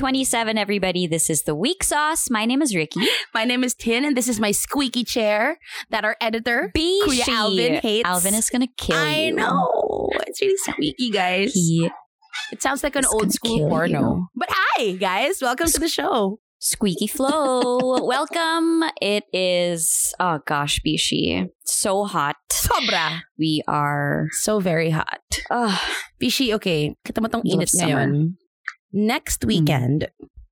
27, everybody. This is the Week Sauce. My name is Ricky. My name is Tin, and this is my squeaky chair that our editor, Bishi. Kuya Alvin, hates. Alvin is gonna kill I you. know. It's really squeaky, guys. He it sounds like an old school porno. you. But hi, guys. Welcome to the show. squeaky flow. Welcome. It is oh gosh, Bishi. So hot. Sobra. We are So very hot. uh, Bishi, okay. Kita mo tong init ngayon. Next Mm. weekend,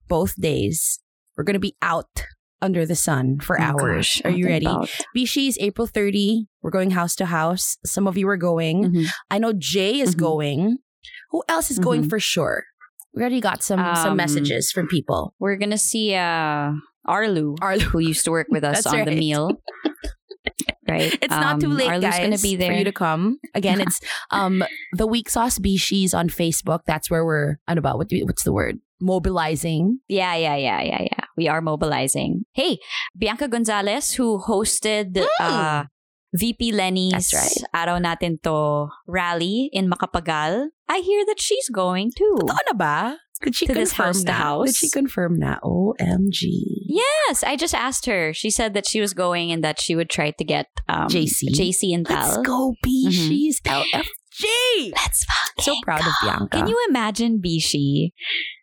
both days, we're going to be out under the sun for oh hours. gosh, Are you ready? about- Bishi's April 30. We're going house to house. Some of you are going. Mhm. I know Jay is Mhm. going. Who else is going Mhm. for sure? We already got some some Um, messages from people. We're gonna see uh Arlu, Arlu. who used to work with us on the meal. Right. It's not too Um, late, Arlu's guys, gonna be there. for you to come. Again, it's um the Week Sauce Bishi's on Facebook. That's where we're ba? What do, what's the word? Mobilizing. Yeah, yeah, yeah, yeah, yeah. We are mobilizing. Hey, Bianca Gonzalez, who hosted uh, VP Leni's That's right. Araw Natin To rally in Macapagal. I hear that she's going too. Totoo na ba? Did she To this confirm house to house? Did she confirm that? OMG. Yes, I just asked her. She said that she was going and that she would try to get um, JC. JC and Let's go, Bishi's LFG. Let's fucking So proud of Bianca. Can you imagine, Bishi?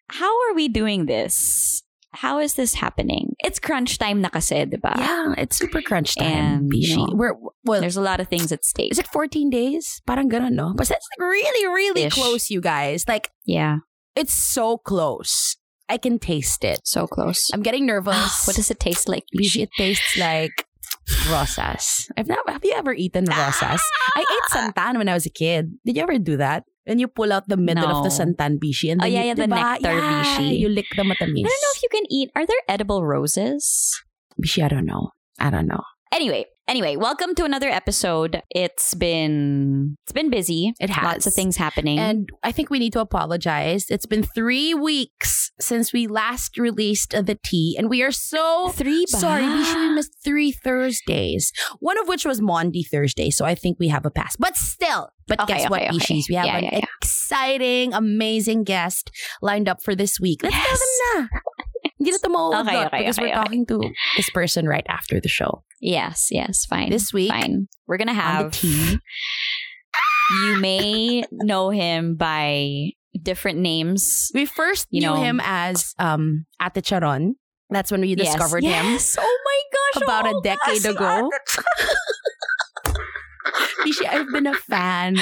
How are we doing this? How is this happening? It's crunch time na kasi, di ba? Yeah, it's super crunch time, And, Bishi. you know, We're well. There's a lot of things at stake. Is it 14 days? Parang ganun, no? But that's like really, really Ish. close, you guys. Like, yeah, it's so close. I can taste it. so close. I'm getting nervous. what does it taste like, Bishi, it tastes like rosas. I've never, have you ever eaten rosas? I ate santan when I was a kid. Did you ever do that? And you pull out the middle of the No. santan bishi and Oh, then yeah, you, yeah, the diba? nectar yeah, bishi. You lick the matamis. I don't know if you can eat. Are there edible roses? Bishi, I don't know. I don't know. Anyway, anyway, welcome to another episode. It's been it's been busy. It has. lots of things happening. And I think we need to apologize. It's been three weeks since we last released the tea, and we are so three. ba? sorry. We should missed three Thursdays, one of which was Maundy Thursday. So I think we have a pass. But still, but Okay, guess what, okay, okay. Bishis? We have Yeah, an yeah, yeah. exciting, amazing guest lined up for this week. Let's Yes. tell them na. Hindi na Okay, okay, because okay, we're okay. talking to this person right after the show. Yes, yes, fine. This week, fine. We're gonna on the have tea. you may know him by different names. We first You knew know. him as um Ate Charon. That's when we Yes. discovered him. Yes. Oh my gosh! About a oh, decade gosh, ago. Bishi, I've been a fan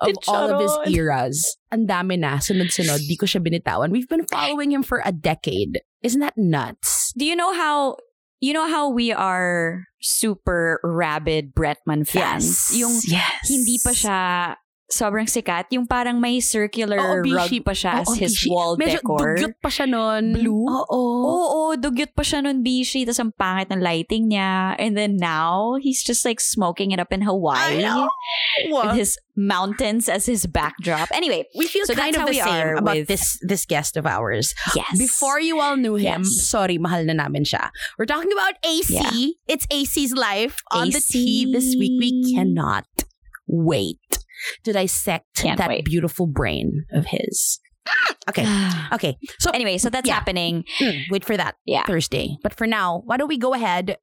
of all of his eras. Ang dami na, sunod-sunod. Di ko siya binitawan. We've been following him for a decade. Isn't that nuts? Do you know how you know how we are super rabid Bretman fans? Yung yes. hindi pa siya sobrang sikat, yung parang may circular Oo, rug pa siya as Oo, his Bishi. wall Medyo decor. dugyot pa siya nun. Blue? Oo. Oo, dugyot pa siya nun, Bishi. Tapos ang pangit ng lighting niya. And then now, he's just like smoking it up in Hawaii. Know. With his mountains as his backdrop. Anyway, we feel So kind of the same about with- this this guest of ours. yes. Before you all knew him, Yes. sorry, mahal na namin siya. We're talking about AC. Yeah. It's AC's life on the AC. tea this week. We cannot wait to dissect Can't that wait. beautiful brain of his. Okay. Okay. So anyway, so that's Yeah. happening. mm, wait for that Yeah. Thursday. But for now, why don't we go ahead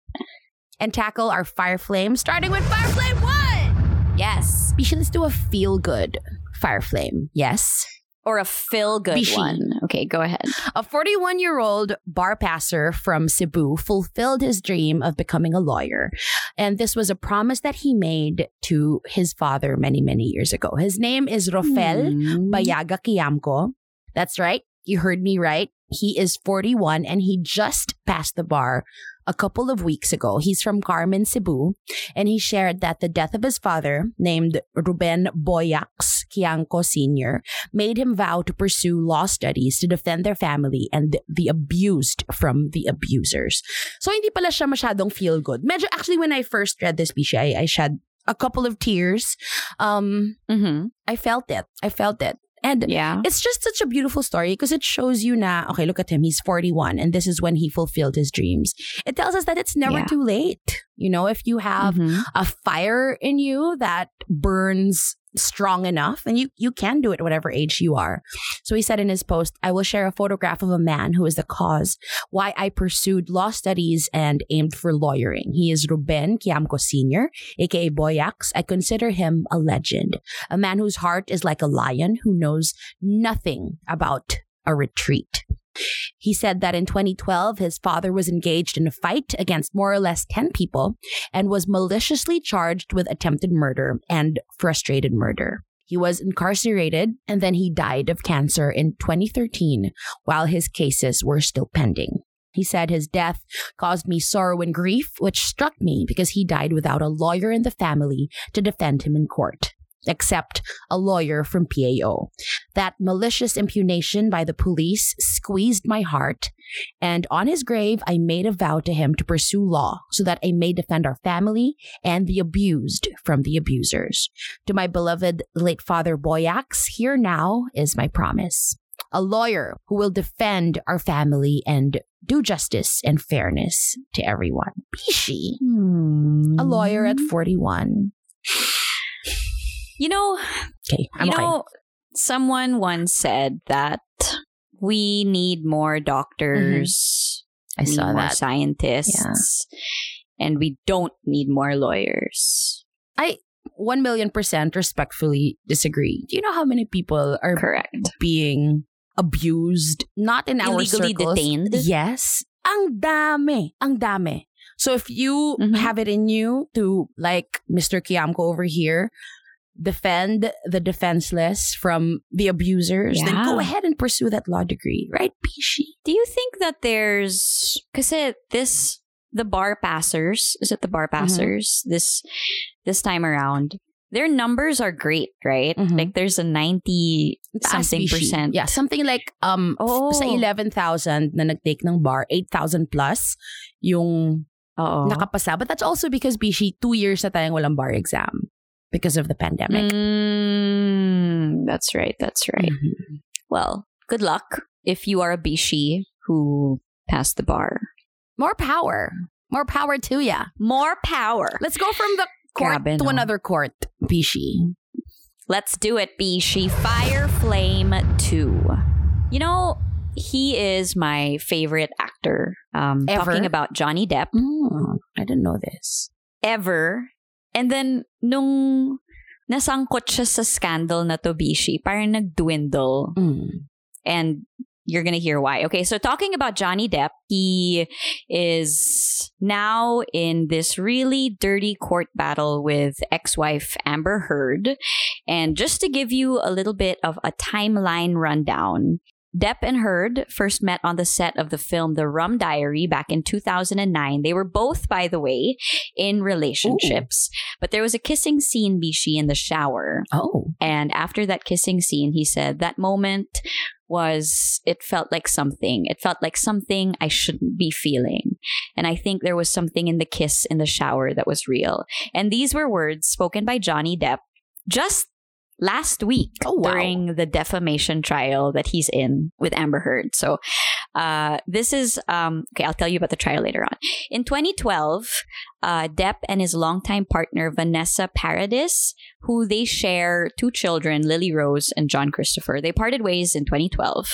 and tackle our fire flame, starting with fire flame one. Yes. We should let's do a feel good fire flame. Yes. Or a feel good Bishi. one. Okay, go ahead. A 41 year old bar passer from Cebu fulfilled his dream of becoming a lawyer. And this was a promise that he made to his father many, many years ago. His name is Rofel Hmm. Bayaga Kiamco. That's right. You heard me right. He is 41 and he just passed the bar a couple of weeks ago. He's from Carmen, Cebu, and he shared that the death of his father, named Ruben Boyax Kiamco Sr., made him vow to pursue law studies to defend their family and the abused from the abusers. So hindi pala siya masyadong feel good. Medyo actually when I first read this piece, I, I shed a couple of tears. Um, Mm-hmm. I felt it. I felt it. And Yeah. it's just such a beautiful story because it shows you na, okay, look at him. He's 41 and this is when he fulfilled his dreams. It tells us that it's never Yeah. too late. You know, if you have Mhm. a fire in you that burns strong enough and you you can do it whatever age you are. So he said in his post, I will share a photograph of a man who is the cause why I pursued law studies and aimed for lawyering. He is Ruben Kiamco Sr., aka Boyax. I consider him a legend, a man whose heart is like a lion who knows nothing about a retreat. He said that in 2012, his father was engaged in a fight against more or less 10 people and was maliciously charged with attempted murder and frustrated murder. He was incarcerated and then he died of cancer in 2013 while his cases were still pending. He said his death caused me sorrow and grief, which struck me because he died without a lawyer in the family to defend him in court except a lawyer from PAO. That malicious impugnation by the police squeezed my heart, and on his grave, I made a vow to him to pursue law so that I may defend our family and the abused from the abusers. To my beloved late father Boyax, here now is my promise. A lawyer who will defend our family and do justice and fairness to everyone. Bishi. Hmm. A lawyer at 41. You know, Okay, I'm you okay. know, someone once said that we need more doctors, I we need saw more that. scientists, and we don't need more lawyers. I One million percent respectfully disagree. Do you know how many people are Correct. being abused? Not in our Illegally circles. detained. Yes. Ang dami. Ang dami. So if you Mhm. have it in you to, like Mr. Kiamco over here, defend the defenseless from the abusers, then go Yeah. ahead and pursue that law degree, right, Pishi? Do you think that there's because this the bar passers is it the bar Mm-hmm. passers this this time around their numbers are great right Mhm. like there's a 90 Taas, something percent Yeah, something like um Oh. sa 11,000 na nag-take ng bar, 8,000 plus yung Oo. nakapasa. But that's also because, Bishi, two years na tayong walang bar exam because of the pandemic. Mm, that's right that's right Mhm. well good luck if you are a bishi who passed the bar More power. More power to ya. more power Let's go from the court to another court, Bishi. Let's do it, Bishi. Fire Flame 2. You know, he is my favorite actor. Um, Ever? Talking about Johnny Depp. Mm, I didn't know this. Ever. And then, nung nasangkot siya sa scandal na to, Bishi, parang nag-dwindle. Mm. And you're going to hear why. Okay, so talking about Johnny Depp, he is now in this really dirty court battle with ex wife Amber Heard. And just to give you a little bit of a timeline rundown, Depp and Heard first met on the set of the film The Rum Diary back in 2009. They were both, by the way, in relationships. But there was a kissing scene, Bishi, in the shower. Oh. And after that kissing scene, he said that moment was, it felt like something. It felt like something I shouldn't be feeling. And I think there was something in the kiss in the shower that was real. And these were words spoken by Johnny Depp just last week Oh, wow. during the defamation trial that he's in with Amber Heard. So, uh, this is, um, okay, I'll tell you about the trial later on. In 2012, uh, Depp and his longtime partner Vanessa Paradis, who they share two children, Lily Rose and John Christopher, they parted ways in 2012.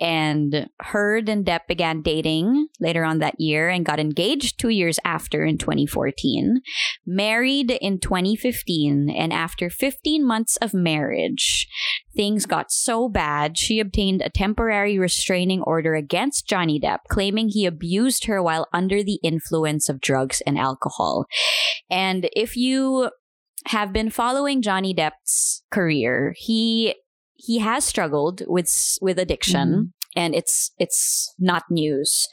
And Heard and Depp began dating later on that year and got engaged two years after in 2014. Married in 2015, and after 15 months of marriage, things got so bad she obtained a temporary restraining order against Johnny Depp, claiming he abused her while under the influence of drugs and alcohol. And if you have been following Johnny Depp's career, he he has struggled with with addiction. Mm-hmm. And it's it's not news.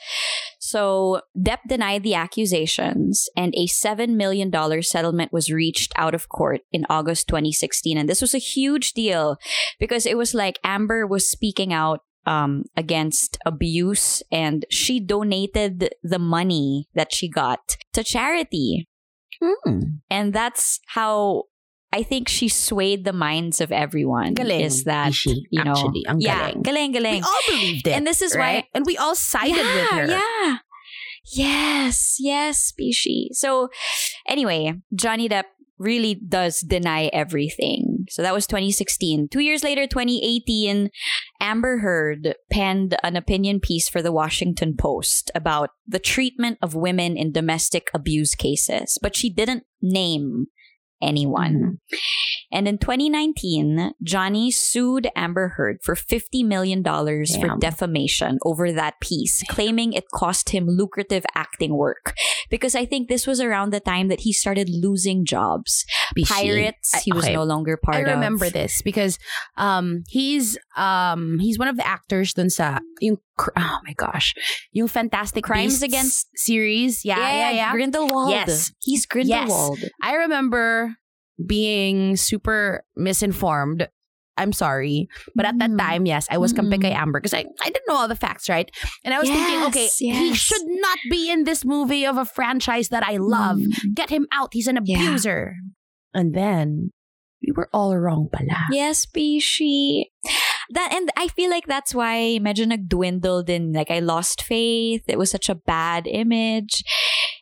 So Depp denied the accusations, and a seven million dollar settlement was reached out of court in August 2016. And this was a huge deal because it was like Amber was speaking out um, against abuse, and she donated the money that she got to charity. Mm. And that's how I think she swayed the minds of everyone. Galing, is that Ishi, you know? actually. Ang yeah, galing. galing, galing. We all believed it. and this is right? why And we all sided yeah, with her. Yeah. Yes, yes, species. So, anyway, Johnny Depp really does deny everything. So that was 2016. Two years later, 2018, Amber Heard penned an opinion piece for the Washington Post about the treatment of women in domestic abuse cases, but she didn't name anyone. And in 2019, Johnny sued Amber Heard for $50 million for defamation over that piece, claiming it cost him lucrative acting work. Because I think this was around the time that he started losing jobs. Bishi. Pirates, I- he was okay. no longer part I of. I remember this because um he's um he's one of the actors dun sa yung oh my gosh yung Fantastic Crimes Beasts Against- series yeah yeah yeah, Grindelwald. Yes. He's Grindelwald. I remember being super misinformed. I'm sorry. But at that Mm. time, yes, I was kay Amber because I, I didn't know all the facts, right? And I was thinking, Yes, okay, he should not be in this movie of a franchise that I love. Mm. Get him out. He's an Yeah. abuser. And then we were all wrong pala. Yes, Pishi. That and I feel like that's why medyo nagdwindled and like I lost faith. It was such a bad image.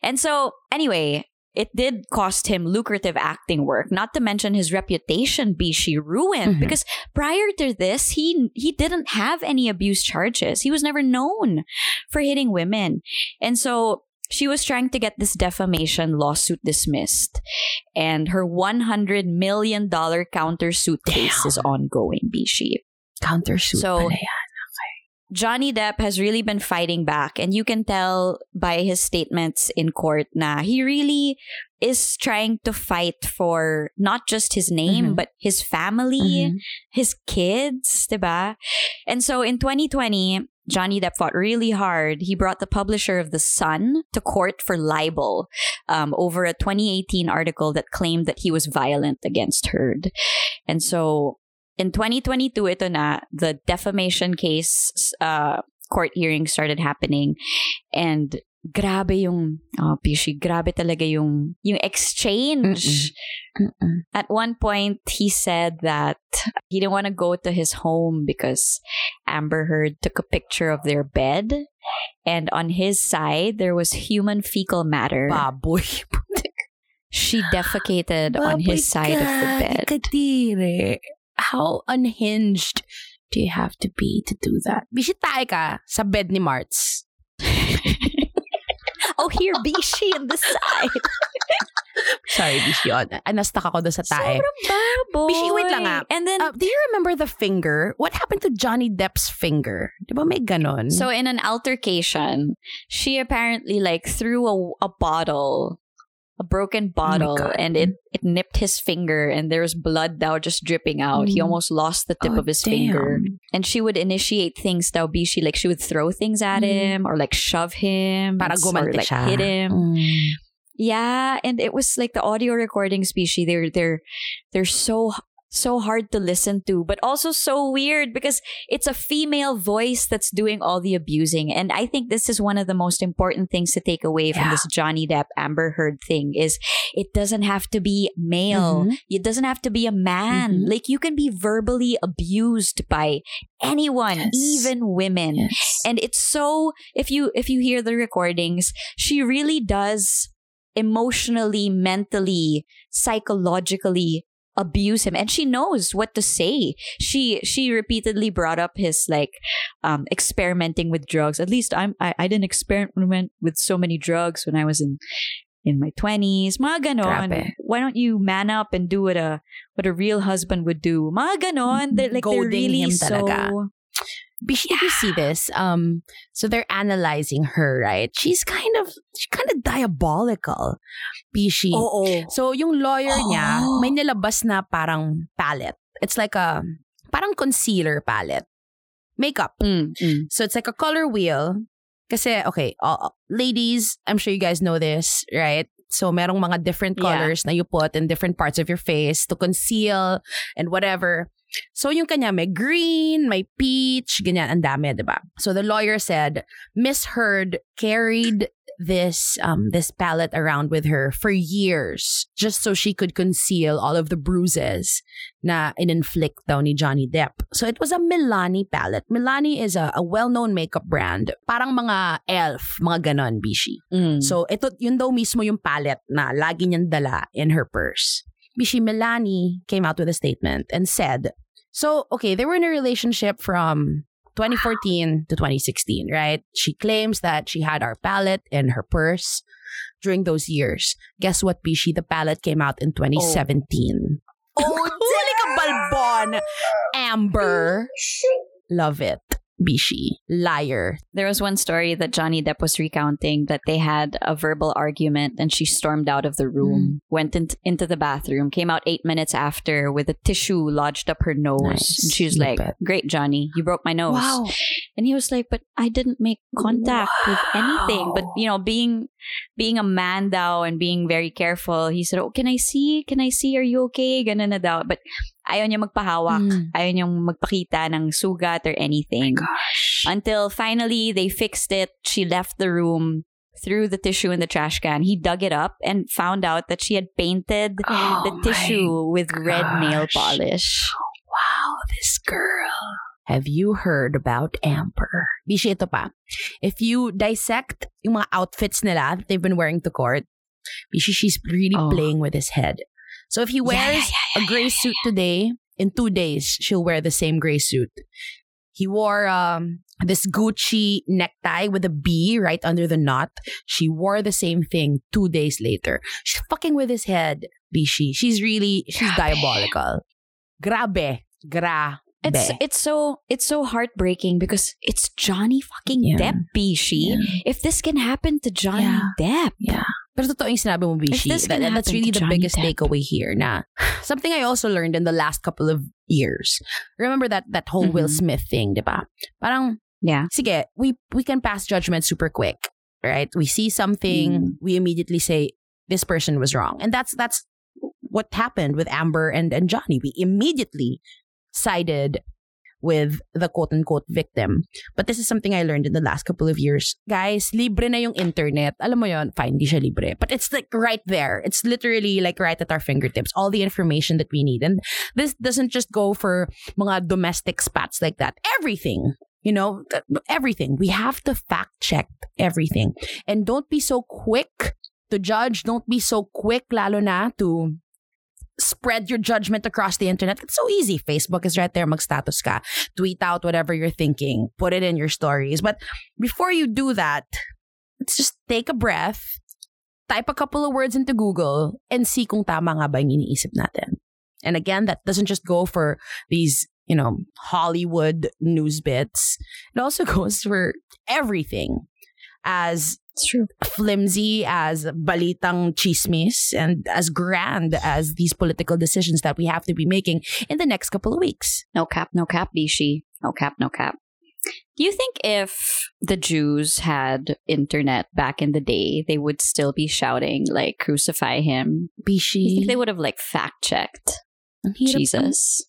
And so anyway, it did cost him lucrative acting work, not to mention his reputation Bishi ruined Mhm. because prior to this, he he didn't have any abuse charges. He was never known for hitting women. And so she was trying to get this defamation lawsuit dismissed. And her $100 million countersuit case Damn. is ongoing, Bishi. Countersuit So- pala yan. Johnny Depp has really been fighting back, and you can tell by his statements in court na he really is trying to fight for not just his name, Mhm. but his family, Mhm. his kids, diba? And so in 2020, Johnny Depp fought really hard. He brought the publisher of The Sun to court for libel um, over a 2018 article that claimed that he was violent against Heard. And so in 2022, ito na, the defamation case uh, court hearing started happening. And grabe yung, oh, Pishi, grabe talaga yung, yung exchange. Mm-mm. At one point, he said that he didn't want to go to his home because Amber Heard took a picture of their bed. And on his side, there was human fecal matter. Baboy. She defecated on his side of the bed. Kadire. How unhinged do you have to be to do that? Bisitae ka sa bed ni Marts. oh, here, Bishi on the side. Sorry, Bishi. Oh, nastuck ako doon sa tae. Sobrang baboy. Bishi, wait lang ah. And then, Uh, do you remember the finger? What happened to Johnny Depp's finger? Di ba may ganon? so in an altercation, she apparently like threw a, a bottle, a broken bottle, God. and it, it nipped his finger, and there was blood now just dripping out. He Mm. almost lost the tip Oh, of his damn. finger. And she would initiate things That be she like she would throw things at Mm. him or like shove him. Para or like siya. hit him. Mm. Yeah, and it was like the audio recording species. They're they're they're so so hard to listen to, but also so weird because it's a female voice that's doing all the abusing. And I think this is one of the most important things to take away from Yeah. this Johnny Depp Amber Heard thing is it doesn't have to be male. Mhm. It doesn't have to be a man. Mhm. Like you can be verbally abused by anyone, Yes. even women Yes. and it's so if you if you hear the recordings she really does emotionally mentally psychologically abuse him. And she knows what to say. She she repeatedly brought up his like um experimenting with drugs. At least i'm i, I didn't experiment with so many drugs when i was in in my 20s mga ganon. Why don't you man up and do what a what a real husband would do? Mga ganon. They're like they're really him so talaga. Did you see this? Um, so they're analyzing her, right? She's kind of, she's kind of diabolical. Bishi. Oo. So yung lawyer niya, Oh. may nilabas na parang palette. It's like a, parang concealer palette. Makeup. Mm, mm. So it's like a color wheel. Kasi, okay, uh, ladies, I'm sure you guys know this, right? So merong mga different Yeah. colors na you put in different parts of your face to conceal and whatever. So yung kanya may green, may peach, ganyan, ang dami, di ba? So the lawyer said, Miss Heard carried this um this palette around with her for years just so she could conceal all of the bruises na in-inflict daw ni Johnny Depp. So it was a Milani palette. Milani is a, a well-known makeup brand. Parang mga elf, mga ganon, bishi. Mm. So ito, yun daw mismo yung palette na lagi niyang dala in her purse. Bishi Melanie came out with a statement and said, so, okay, they were in a relationship from 2014 to 2016, right? She claims that she had our palette in her purse during those years. Guess what, Bishi? The palette came out in 2017. Oh, oh Balbon! Amber. Love it. Bishi. Liar. There was one story that Johnny Depp was recounting that they had a verbal argument and she stormed out of the room, mm. went in- into the bathroom, came out eight minutes after with a tissue lodged up her nose. Nice. And she was like, Great, Johnny, you broke my nose. Wow. And he was like, But I didn't make contact wow. with anything. But, you know, being being a man daw and being very careful, he said, Oh, can I see? Can I see? Are you okay? Ganun na daw. But ayaw niya magpahawak. Mm. Ayaw niyang magpakita ng sugat or anything. Oh Until finally, they fixed it. She left the room, threw the tissue in the trash can. He dug it up and found out that she had painted oh the tissue with gosh. red nail polish. Wow, this girl. Have you heard about Amber? Bishi, ito pa. If you dissect yung mga outfits nila that they've been wearing to court, Bishi, she's really oh. playing with his head. So if he wears yeah, yeah, a gray suit today, in two days, she'll wear the same gray suit. He wore um, this Gucci necktie with a B right under the knot. She wore the same thing two days later. She's fucking with his head, Bishi. She's really, she's Grabe. diabolical. Grabe. Gra. It's it's so it's so heartbreaking because it's Johnny fucking yeah. Depp, Bishi. Yeah. If this can happen to Johnny yeah. Depp. Yeah. Pero totoo yung sinabi mo, Bishi. That, that's really the Johnny biggest Depp. takeaway here na something I also learned in the last couple of years. Remember that that whole mm-hmm. Will Smith thing, di ba? Parang, yeah. sige, we, we can pass judgment super quick, right? We see something, mm. we immediately say, this person was wrong. And that's that's what happened with Amber and, and Johnny. We immediately sided with the quote unquote victim. But this is something I learned in the last couple of years. Guys, libre na yung internet. Alam mo yon, fine, di siya libre. But it's like right there. It's literally like right at our fingertips. All the information that we need. And this doesn't just go for mga domestic spats like that. Everything. You know, everything. We have to fact check everything. And don't be so quick to judge. Don't be so quick, lalo na, to spread your judgment across the internet. It's so easy. Facebook is right there. Mag-status ka. Tweet out whatever you're thinking. Put it in your stories. But before you do that, let's just take a breath, type a couple of words into Google, and see kung tama nga ba yung iniisip natin. And again, that doesn't just go for these, you know, Hollywood news bits. It also goes for everything. As it's true. Flimsy as balitang chismis and as grand as these political decisions that we have to be making in the next couple of weeks. No cap, no cap, Bishi. No cap, no cap. Do you think if the Jews had internet back in the day, they would still be shouting like "crucify him"? Bishi. They would have like fact checked Jesus?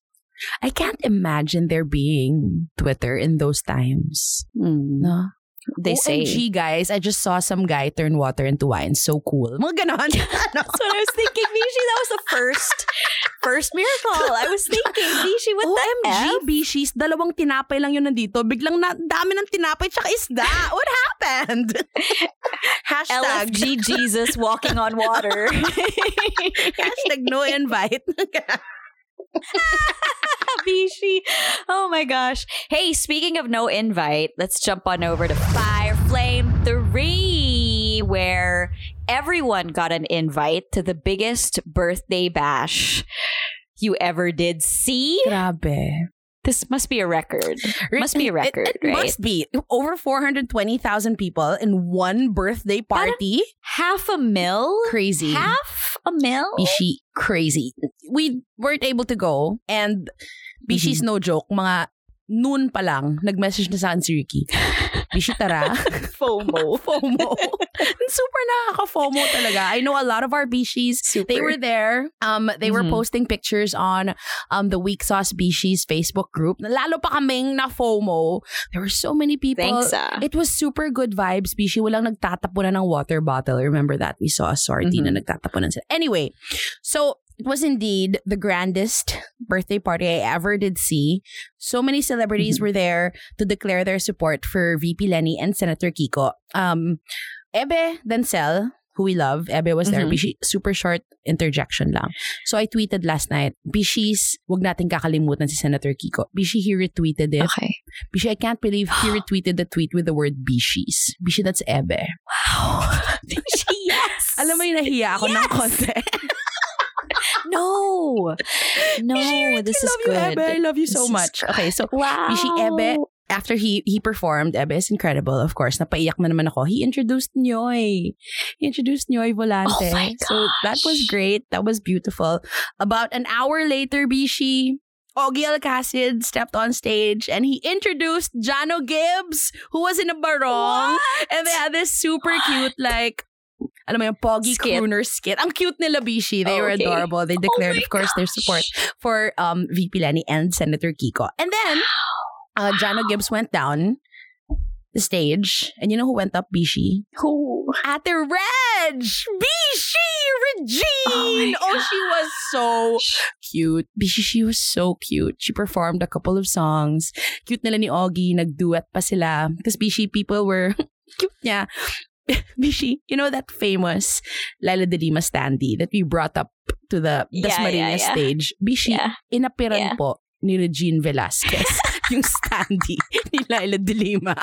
I can't imagine there being Twitter in those times. Mm. No, they OMG, say. OMG, guys, I just saw some guy turn water into wine. So cool. Mga ganon. That's what I was thinking, Bishi. That was the first first miracle. I was thinking, Bishi, what OMG, the F? Bishis, dalawang tinapay lang yun nandito. Biglang na, dami ng tinapay tsaka isda. What happened? Hashtag. LFG Jesus walking on water. Hashtag no invite. Bishi. Oh my gosh. Hey, speaking of no invite, let's jump on over to Fire Flame 3, where everyone got an invite to the biggest birthday bash you ever did see. Grabe. This must be a record. Must be a record, it, it right? Must be over four hundred twenty thousand people in one birthday party. half a mil, crazy. Half a mil, Bishi, crazy. We weren't able to go, and Bishi's mm-hmm. no joke. Mga noon pa lang, nag-message na sa akin si Ricky. Bishi, tara. FOMO. FOMO. Super nakaka-FOMO talaga. I know a lot of our Bishis, Super. they were there. Um, they mm-hmm. were posting pictures on um, the Weak Sauce Bishis Facebook group. Lalo pa kaming na FOMO. There were so many people. Thanks, ah. It was super good vibes, Bishi. Walang nagtatapunan ng water bottle. Remember that? We saw a sortie mm-hmm. na nagtatapunan sila. Anyway, so it was indeed the grandest birthday party I ever did see. So many celebrities mm-hmm. were there to declare their support for VP Lenny and Senator Kiko. Um, Ebe Denzel, who we love, Ebe was there. Mhm. Bishi, super short interjection lang. So I tweeted last night, Bishi's, wag natin kakalimutan si Senator Kiko. Bishi, he retweeted it. Okay. Bishi, I can't believe he retweeted the tweet with the word Bishi's. Bishi, that's Ebe. Wow. yes. Alam mo yung nahiya ako ng Yes! konti. No. No, this is good. you, Ebe. I love you so This much. Okay, so Wow. Bishi Ebe, after he he performed, Ebe is incredible, of course. Napaiyak na naman ako. He introduced Nyoy. He introduced Nyoy Volante. Oh my So that was great. That was beautiful. About an hour later, Bishi, Ogie Alcasid stepped on stage and he introduced Janno Gibbs, who was in a barong. And they had this super cute, like, alam mo yung Poggy Skit. crooner skit. Ang cute nila, Bishi. They were Okay. adorable. They declared, my of course, their support for um, VP Lenny and Senator Kiko. And then, uh, Jano Gibbs went down the stage. And you know who went up, Bishi? Who? Ate Reg! Bishi! Regine! Oh my she was so cute. Bishi, she was so cute. She performed a couple of songs. Cute nila ni Augie. Nagduet pa sila. Because Bishi people were cute niya. Bishi, you know that famous Laila de Lima standee that we brought up to the Yeah, Dasmariñas yeah, yeah. stage? Bishi, Yeah. inapiran Yeah. po ni Regine Velasquez yung standee ni Laila de Lima.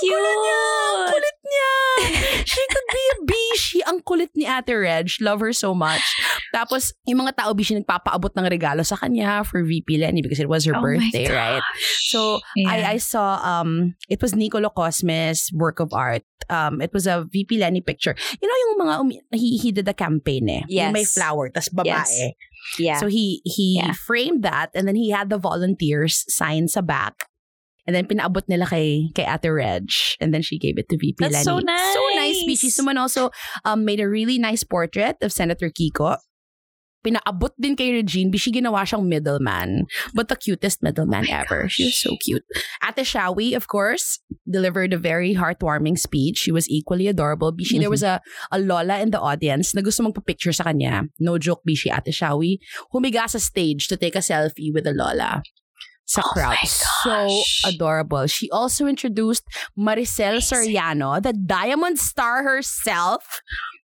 Cute. Ang kulit niya! She could be a bishi. Ang kulit ni Ate Reg. Love her so much. Tapos, yung mga tao bishi nagpapaabot ng regalo sa kanya for VP Lenny because it was her Oh birthday, right? So, I, I saw, um, it was Nicolo Cosmes' work of art. Um, it was a VP Lenny picture. You know yung mga, umi- he, he did a campaign eh. Yung may Yes. flower, tas babae. yeah. So he he Yeah. framed that and then he had the volunteers sign sa back. And then pinaabot nila kay kay Ate Reg and then she gave it to VP That's Lenny. so So nice, nice. Bishi. Someone also um, made a really nice portrait of Senator Kiko. Pinaabot din kay Regine. Bishi ginawa siyang middleman. But the cutest middleman Oh ever. She was gosh. so cute. Ate Shawi, of course, delivered a very heartwarming speech. She was equally adorable. Bishi, there was a, a lola in the audience na gusto magpa-picture sa kanya. No joke, Bishi, Ate Shawi. Humiga sa stage to take a selfie with the lola. Oh So adorable. She also introduced Maricel Amazing. Soriano, the Diamond Star herself.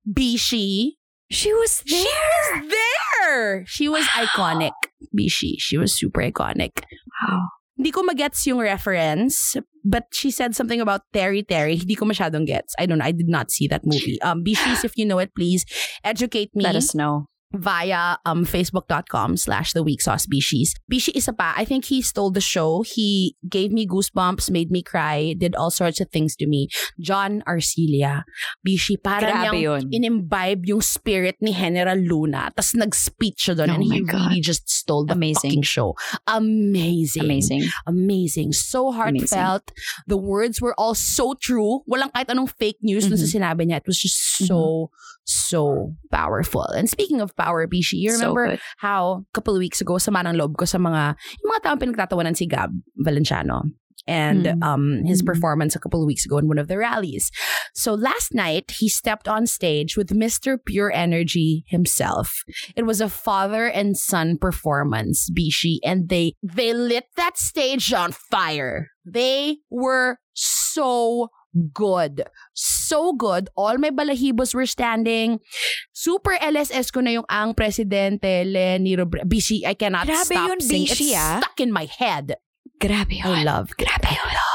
Bishi. She was there. She was there. She was Wow. iconic. Bishi. She was super iconic. Wow. Hindi ko magets yung reference, but she said something about Terry Terry. Hindi ko masyadong gets. I don't know. I did not see that movie. Um, Bishis, if you know it, please educate me Let us know. Via um facebook.com slash the week sauce Bishi. Bishi isa pa. I think he stole the show. He gave me goosebumps, made me cry, did all sorts of things to me. John Arcelia. Bishi, parang Grabe niyang yun. in-imbibe yung spirit ni General Luna. Tapos nag-speech siya doon Oh and he God. really just stole the Amazing. fucking show. Amazing. Amazing. Amazing. So heartfelt. The words were all so true. Walang kahit anong fake news dun sa Mm-hmm. sinabi niya. It was just so, so powerful. And speaking of power, Bishi, you So remember good. how a couple of weeks ago, sama ng loob ko sa mga, yung mga taong pinagtatawanan si Gab Valenciano and Mm. um, his Mm. performance a couple of weeks ago in one of the rallies. So last night, he stepped on stage with Mr. Pure Energy himself. It was a father and son performance, Bishi, and they they lit that stage on fire. They were so good. So good. All my balahibos were standing. Super LSS ko na yung ang presidente, Lenny Robredo. Bishi, I cannot Grabe stop yun, singing. Bishi, It's ah. stuck in my head. Grabe I yun. love, grabe, I love.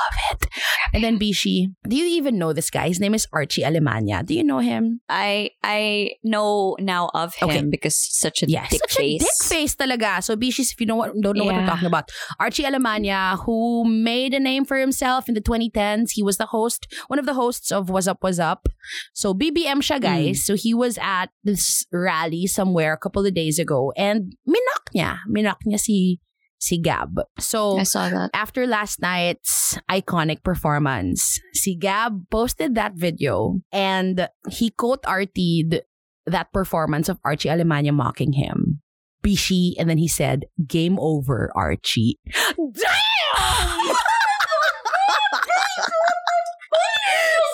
And then Bishi, do you even know this guy? His name is Archie Alemania. Do you know him? I I know now of him Okay. because he's such a Yes, dick such face. a dick face talaga. So Bishis, if you know what, don't know what we're talking about, Archie Alemania, who made a name for himself in the 2010s, he was the host, one of the hosts of What's Up, What's Up. So BBM siya, hmm. guys. So he was at this rally somewhere a couple of days ago, and minak niya, minak niya si si Gab. So I saw that. after last night's iconic performance, si Gab posted that video and he quote arted that performance of Archie Alemania mocking him. Bishi, and then he said, Game over, Archie. Damn!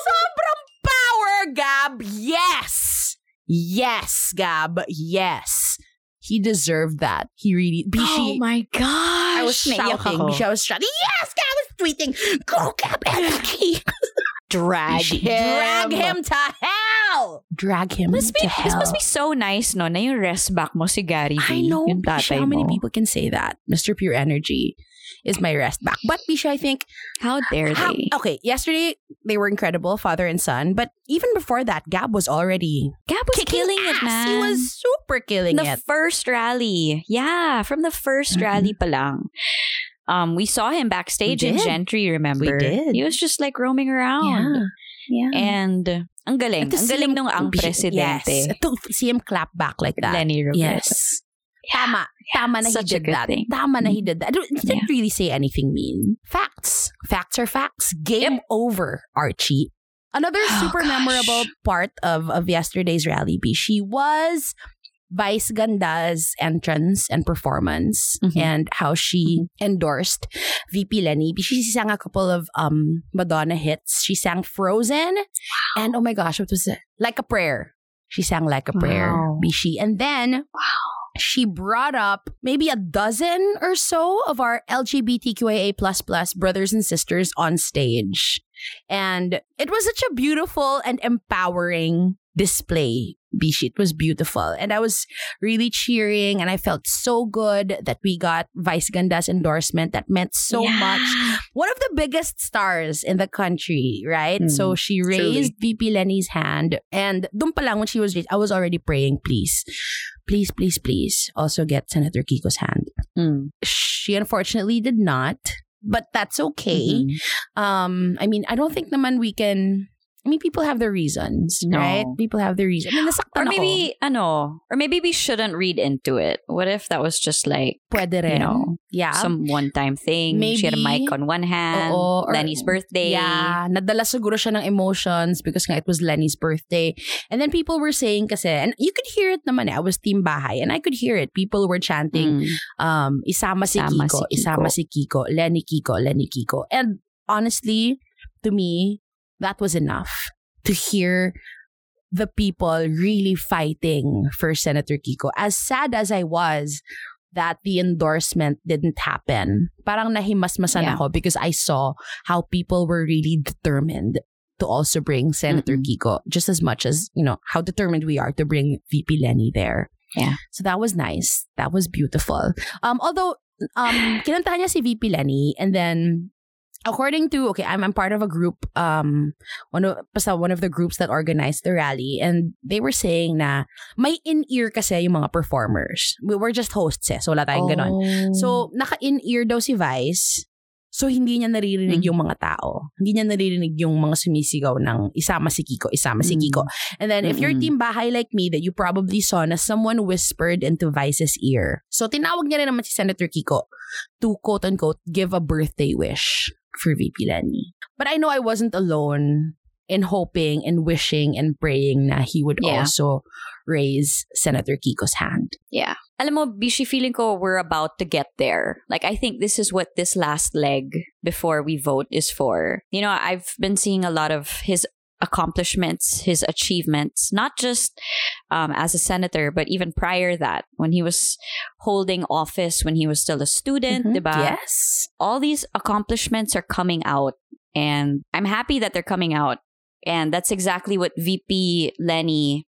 Sobrang power, Gab! Yes! Yes, Gab. Yes. He deserved that. He really. Bishi, oh my gosh. I was shouting. Bishi, I was shouting. Yes, Gab was tweeting. Go, energy. drag Bishi, him. Drag him to hell! Drag him Must be, to hell. this must be so nice, no? Na yung rest back mo si Gary. I know, tatay how many mo. people can say that? Mr. Pure Energy is my rest back. But Bisha, I think How dare How- they? okay, yesterday they were incredible, father and son. But even before that, Gab was already Gab was killing ass. it, man. He was super killing it. the first rally. Yeah, from the 1st Mhm. rally pa lang. Um, we saw him backstage in. Gentry, remember? did. He was just like roaming around. yeah. yeah. And ang galing. Ang see galing him- nung ang presidente. Yes. To see him clap back like that. Leni Robredo. Yes. Tama. Tama na he Such a did that. thing. Tama na he did that. Don't, He didn't Yeah. really say anything mean. Facts. Facts are facts. Game over, Archie. Another Oh, super gosh. memorable part of, of yesterday's rally B. She was Vice Ganda's entrance and performance Mhm. and how she endorsed VP Leni. She sang a couple of um Madonna hits. She sang Frozen and oh my gosh, what was it? Like a Prayer. She sang Like a Prayer. Wow. Bishi. And then she brought up maybe a dozen or so of our LGBTQIA plus plus brothers and sisters on stage. And it was such a beautiful and empowering display. Bishi. It was beautiful. And I was really cheering and I felt so good that we got Vice Ganda's endorsement. That meant so Yeah. much. One of the biggest stars in the country, right? Mm, so she raised VP Leni's hand. And dun pa lang when she was raised, I was already praying, please, please, please, please also get Senator Kiko's hand. Mm. She unfortunately did not, but that's okay. Mhm. Um, I mean, I don't think naman we can. I mean, people have their reasons, No. right? People have their reasons. I mean, Or nasaktan ako. maybe, ano, or maybe we shouldn't read into it. What if that was just like Pwede rin. you know, yeah. some one-time thing? She had a Maybe. mic on one hand, Oo, or- Lenny's birthday. Yeah, nadala siguro siya ng emotions because nga it was Lenny's birthday. And then people were saying kasi, and you could hear it naman eh, I was team bahay and I could hear it. People were chanting, Mm. um, isama si Isama Kiko, si Kiko. isama si Kiko, Lenny Kiko, Lenny Kiko. And honestly, to me, that was enough to hear the people really fighting for Senator Kiko. As sad as I was that the endorsement didn't happen, parang nahimasmasan Yeah. ako because I saw how people were really determined to also bring Senator Mm-mm. Kiko just as much as, you know, how determined we are to bring VP Leni there. Yeah. So that was nice. That was beautiful. Um, although, um, kinantahan niya si VP Leni and then according to okay I'm, I'm part of a group um one of basta one of the groups that organized the rally and they were saying na may in-ear kasi yung mga performers we were just hosts eh so wala tayong ganon Oh. so naka in-ear daw si Vice so hindi niya naririnig Mm. yung mga tao hindi niya naririnig yung mga sumisigaw ng isama si Kiko isama si Mm. Kiko and then if you're Mm-mm. team bahay like me that you probably saw na someone whispered into Vice's ear so tinawag niya rin naman si Senator Kiko to quote unquote give a birthday wish for VP Leni. But I know I wasn't alone in hoping and wishing and praying na he would Yeah. also raise Senator Kiko's hand. Yeah. Alam mo, Bishi, feeling ko we're about to get there. Like, I think this is what this last leg before we vote is for. You know, I've been seeing a lot of his accomplishments, his achievements, not just um, as a senator, but even prior that, when he was holding office, when he was still a student, Mhm. diba? Yes. All these accomplishments are coming out and I'm happy that they're coming out. And that's exactly what VP Leni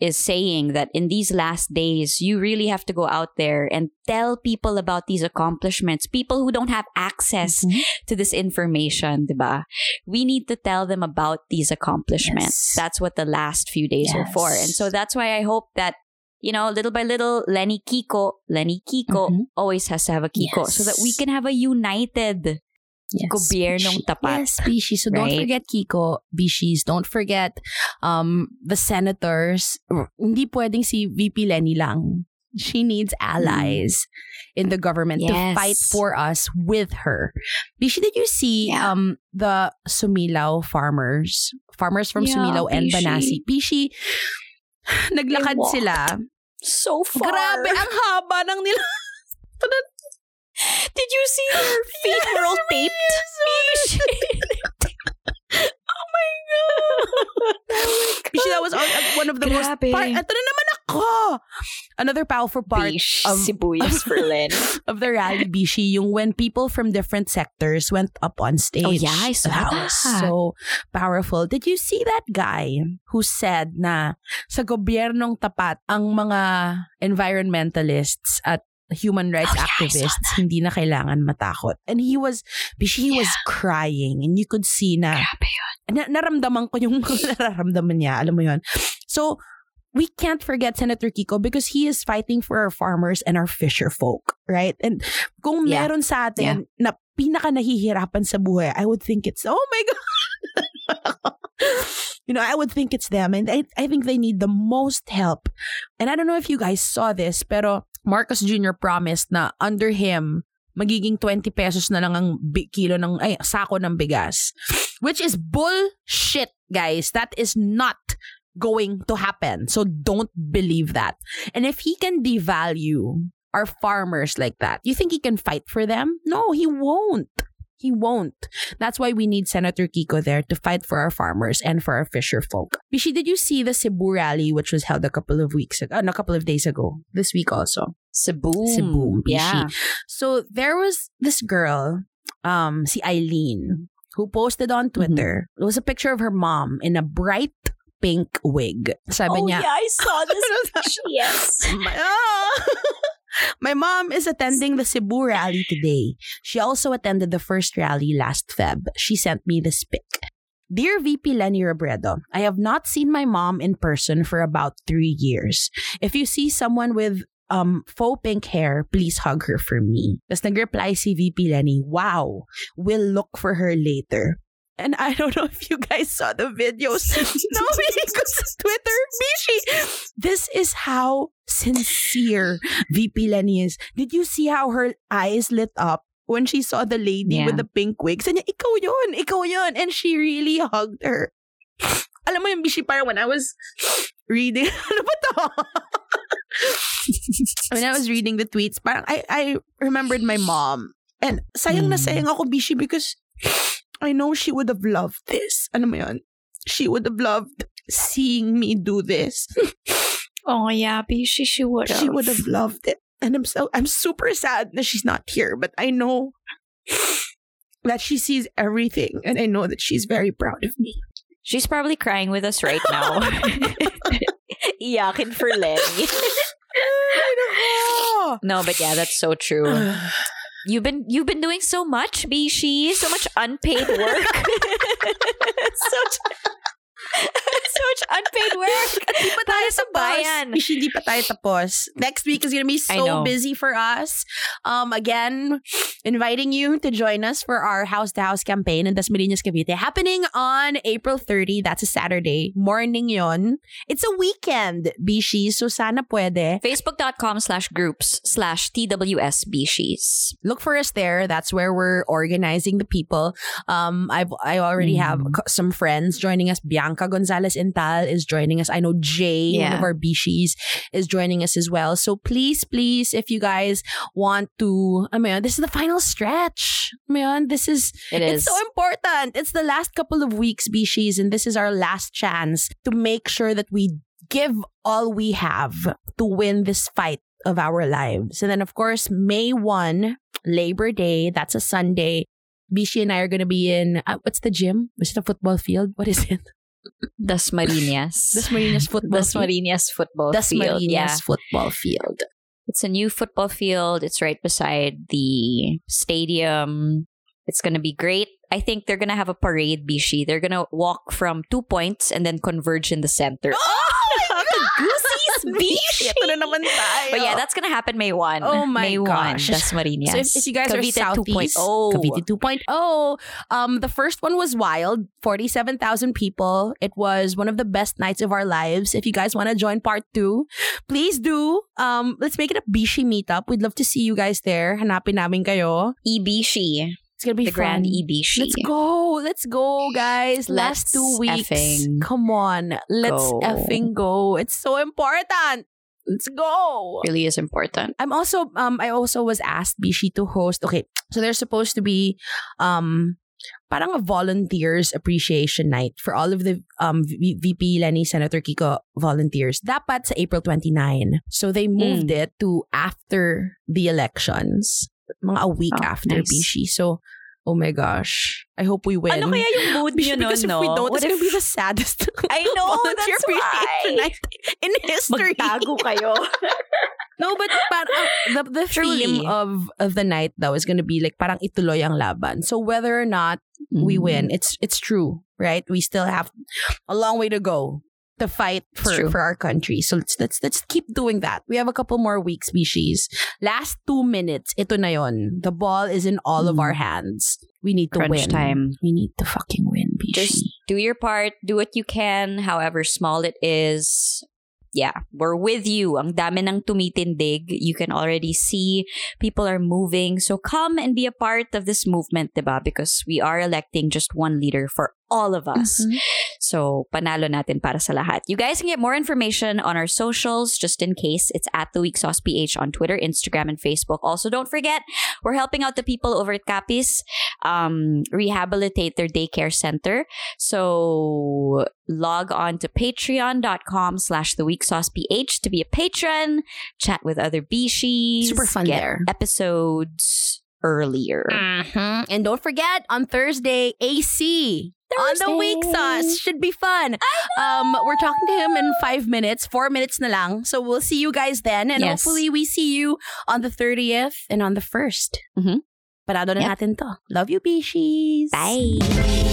is saying that in these last days, you really have to go out there and tell people about these accomplishments. People who don't have access Mhm. to this information, diba? We need to tell them about these accomplishments. Yes. That's what the last few days are for. And so that's why I hope that you know, little by little, Lenny Kiko, Lenny Kiko Mhm. always has to have a Kiko so that we Yes. can have a united Yes. gobyernong tapat. Yes, Bishi. So don't Right? forget Kiko, Bishis. Don't forget um, the senators. Hindi pwedeng si VP Lenny lang. She needs allies in the government to Yes. fight for us with her. Bishi, did you see Yeah. um the Sumilao farmers? Farmers from Yeah, Sumilao and Bishi. Banasi. Bishi, naglakad sila. So far. Grabe, ang haba ng nila. Did you see her feet were all taped? Bishi, that was on- one of the most... Grabe. Par- ito na naman. Nako! Another powerful part Bish, of- sibuyas for Len. of the rally, Bishi, yung when people from different sectors went up on stage. Oh, yeah, I saw that. was that. so powerful. Did you see that guy who said na sa gobyernong tapat ang mga environmentalists at human rights Oh, yeah, activists hindi na kailangan matakot. And he was, Bishi, he was crying and you could see na na, naramdaman ko yung nararamdaman niya. Alam mo yun. So, we can't forget Senator Kiko because he is fighting for our farmers and our fisher folk, right? And kung Yeah. meron sa atin na pinaka nahihirapan sa buhay, I would think it's, oh my God! you know, I would think it's them. And I, I think they need the most help. And I don't know if you guys saw this, pero Marcos Jr. promised na under him, magiging 20 pesos na lang ang kilo ng, ay, sako ng bigas. Which is bullshit, guys. That is not going to happen. So don't believe that. And if he can devalue our farmers like that, you think he can fight for them? No, he won't. He won't. That's why we need Senator Kiko there to fight for our farmers and for our fisher folk. Bishi, did you see the Cebu rally, which was held a couple of weeks ago, uh, no, a couple of days ago, this week also? Cebu. Cebu, Yeah. So there was this girl, um, si Eileen, who posted on Twitter. It was a picture of her mom in a bright pink wig. Sabi oh, niya, yeah, I saw this. yes. my, ah! My mom is attending the Cebu rally today. She also attended the first rally last Feb. She sent me this pic. Dear VP Leni Robredo, I have not seen my mom in person for about three years. If you see someone with um, faux pink hair, please hug her for me. Tapos nag-reply si VP Leni, wow, we'll look for her later. And I don't know if you guys saw the videos. no, because Twitter, Bishi. This is how sincere VP Leni is. Did you see how her eyes lit up when she saw the lady Yeah. with the pink wigs? Niya, ikaw yun, ikaw yun. And she really hugged her. Alam mo yung Bishi, parang when I was reading, ano ba to? when I was reading the tweets, parang I, I remembered my mom. And sayang na Mm. sayang ako, Bishi, because I know she would have loved this. Ano mo yun? She would have loved seeing me do this. Oh, yeah, she, she would she would have loved it. And I'm so I'm super sad that she's not here, but I know that she sees everything and I know that she's very proud of me. She's probably crying with us right now. Iyakin for Leni. no, but yeah, that's so true. You've been you've been doing so much, Bishi. So much unpaid work. so, so much unpaid work. Di pa tayo Para sa tapos. bayan. Ishi, di pa tayo tapos. Next week is gonna be so busy for us. Um, again, inviting you to join us for our house to house campaign in Dasmariñas, Cavite, happening on April 30. That's a Saturday. Morning yon. It's a weekend, Bishi. So sana pwede. Facebook.com slash groups slash TWS Bishies. look for us there. That's where we're organizing the people. Um, I've I already have Mhm. some friends joining us. Bianca Gonzalez Intal is joining us. I know Jay, one of our Bishis, is joining us as well. So please, please, if you guys want to, I mean, this is the final stretch. I mean, this is It it's so important. It's the last couple of weeks, Bishis, and this is our last chance to make sure that we give all we have to win this fight of our lives. And then, of course, May 1, Labor Day, that's a Sunday. Bishi and I are going to be in, uh, what's the gym? Is it a football field? What is it? Dasmariñas. Dasmariñas football field. Dasmariñas football field. Dasmariñas Yeah. football field. It's a new football field. It's right beside the stadium. It's going to be great. I think they're going to have a parade, Bishi. They're going to walk from two points and then converge in the center. Oh Goosies, Bishi! Ito na naman tayo. But yeah, that's going to happen May 1. Oh my May gosh. 1, Dasmariñas. So if, if you guys Cavite are Southeast, 2.0. Cavite 2.0, um, the first one was wild, 47,000 people. It was one of the best nights of our lives. If you guys want to join part two, please do. Um, let's make it a Bishi meetup. We'd love to see you guys there. Hanapin namin kayo. Ibishi. It's gonna be The fun. Grand Ibishi. Let's go. Let's go, guys. Last Let's two weeks. Come on. Let's go. effing go. It's so important. Let's go. Really is important. I'm also um I also was asked Bishi to host. Okay, so there's supposed to be um parang a volunteers appreciation night for all of the um v- VP Leni Senator Kiko volunteers. Dapat sa April 29. So they moved Mm. it to after the elections. Mga a week Oh, after nice. Bishi. So oh my gosh. I hope we win. Ano kaya yung mood niyo nun, because if we don't, it's gonna be the saddest I know, that's why. in history. Magtago kayo. No, but parang the, the Truly. theme of, of the night though is gonna be like parang ituloy ang laban. So whether or not we Mm. win, it's it's true, right? We still have a long way to go to fight for, for our country. So let's let's let's keep doing that. We have a couple more weeks, species. Last two minutes, ito na yon. The ball is in all of Mm. our hands. We need to Crunch win. time. We need to fucking win, Bishi. Just do your part, do what you can, however small it is. Yeah, we're with you. Ang dami ng tumitindig. You can already see people are moving. So come and be a part of this movement, diba? Because we are electing just one leader for all of us. Mhm. So, panalo natin para sa lahat. You guys can get more information on our socials, just in case. It's at The Week Sauce PH on Twitter, Instagram, and Facebook. Also, don't forget, we're helping out the people over at Capis um, rehabilitate their daycare center. So, log on to patreon.com slash The Week Sauce PH to be a patron, chat with other Bishis, Super fun get there. episodes earlier. Mhm. And don't forget on Thursday, AC on the week Thursday. sauce should be fun. Um, we're talking to him in five minutes, four minutes na lang. So we'll see you guys then, and Yes. hopefully we see you on the thirtieth and on the 1st Mhm. Parado na Yep. natin to. Love you, Bishis. Bye.